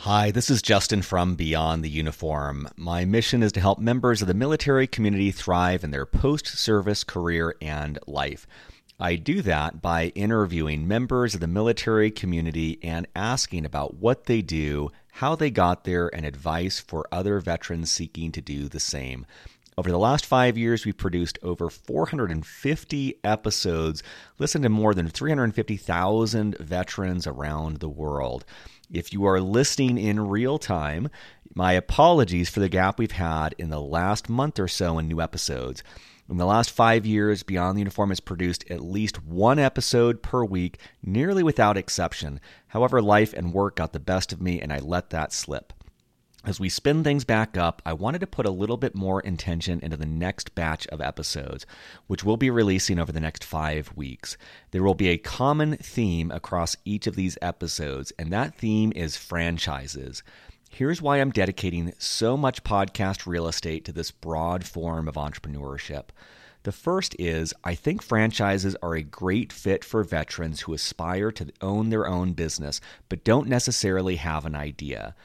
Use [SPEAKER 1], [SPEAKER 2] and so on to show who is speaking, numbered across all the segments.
[SPEAKER 1] Hi, this is Justin from Beyond the Uniform. My mission is to help members of the military community thrive in their post service career and life. I do that by interviewing members of the military community and asking about what they do, how they got there, and advice for other veterans seeking to do the same. Over the last five years, we've produced over 450 episodes, listened to more than 350,000 veterans around the world. If you are listening in real time, my apologies for the gap we've had in the last month or so in new episodes. In the last five years, Beyond the Uniform has produced at least one episode per week, nearly without exception. However, life and work got the best of me, and I let that slip. As we spin things back up, I wanted to put a little bit more intention into the next batch of episodes, which we'll be releasing over the next five weeks. There will be a common theme across each of these episodes, and that theme is franchises. Here's why I'm dedicating so much podcast real estate to this broad form of entrepreneurship. The first is I think franchises are a great fit for veterans who aspire to own their own business but don't necessarily have an idea.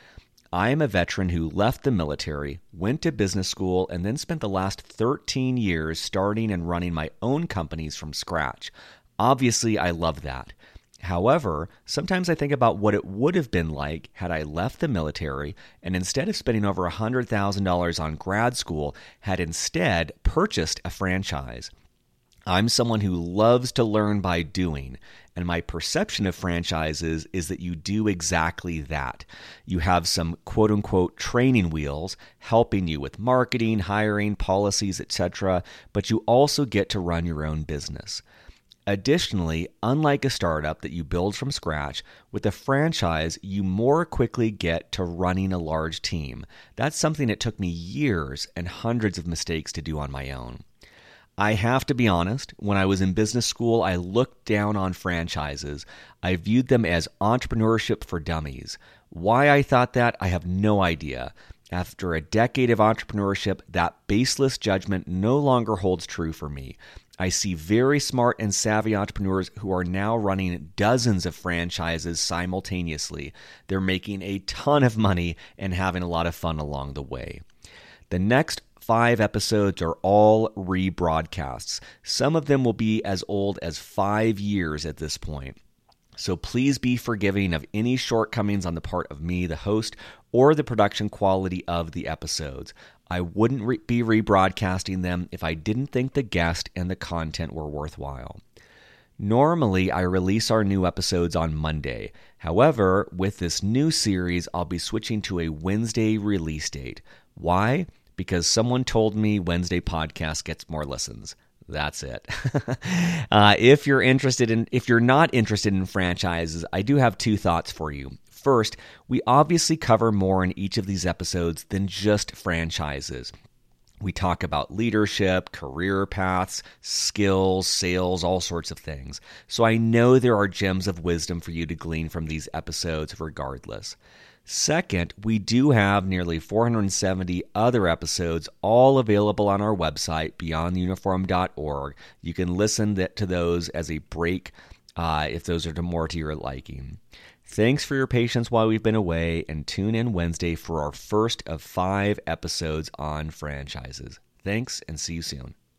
[SPEAKER 1] I am a veteran who left the military, went to business school, and then spent the last 13 years starting and running my own companies from scratch. Obviously, I love that. However, sometimes I think about what it would have been like had I left the military and instead of spending over $100,000 on grad school, had instead purchased a franchise. I'm someone who loves to learn by doing, and my perception of franchises is that you do exactly that. You have some quote unquote training wheels helping you with marketing, hiring, policies, etc., but you also get to run your own business. Additionally, unlike a startup that you build from scratch, with a franchise, you more quickly get to running a large team. That's something that took me years and hundreds of mistakes to do on my own. I have to be honest, when I was in business school, I looked down on franchises. I viewed them as entrepreneurship for dummies. Why I thought that, I have no idea. After a decade of entrepreneurship, that baseless judgment no longer holds true for me. I see very smart and savvy entrepreneurs who are now running dozens of franchises simultaneously. They're making a ton of money and having a lot of fun along the way. The next five episodes are all rebroadcasts. Some of them will be as old as five years at this point. So please be forgiving of any shortcomings on the part of me, the host, or the production quality of the episodes. I wouldn't re- be rebroadcasting them if I didn't think the guest and the content were worthwhile. Normally, I release our new episodes on Monday. However, with this new series, I'll be switching to a Wednesday release date. Why? Because someone told me Wednesday podcast gets more listens. That's it. uh, if you're interested in, if you're not interested in franchises, I do have two thoughts for you. First, we obviously cover more in each of these episodes than just franchises. We talk about leadership, career paths, skills, sales, all sorts of things. So I know there are gems of wisdom for you to glean from these episodes regardless. Second, we do have nearly 470 other episodes, all available on our website, beyondtheuniform.org. You can listen to those as a break uh, if those are more to your liking. Thanks for your patience while we've been away, and tune in Wednesday for our first of five episodes on franchises. Thanks, and see you soon.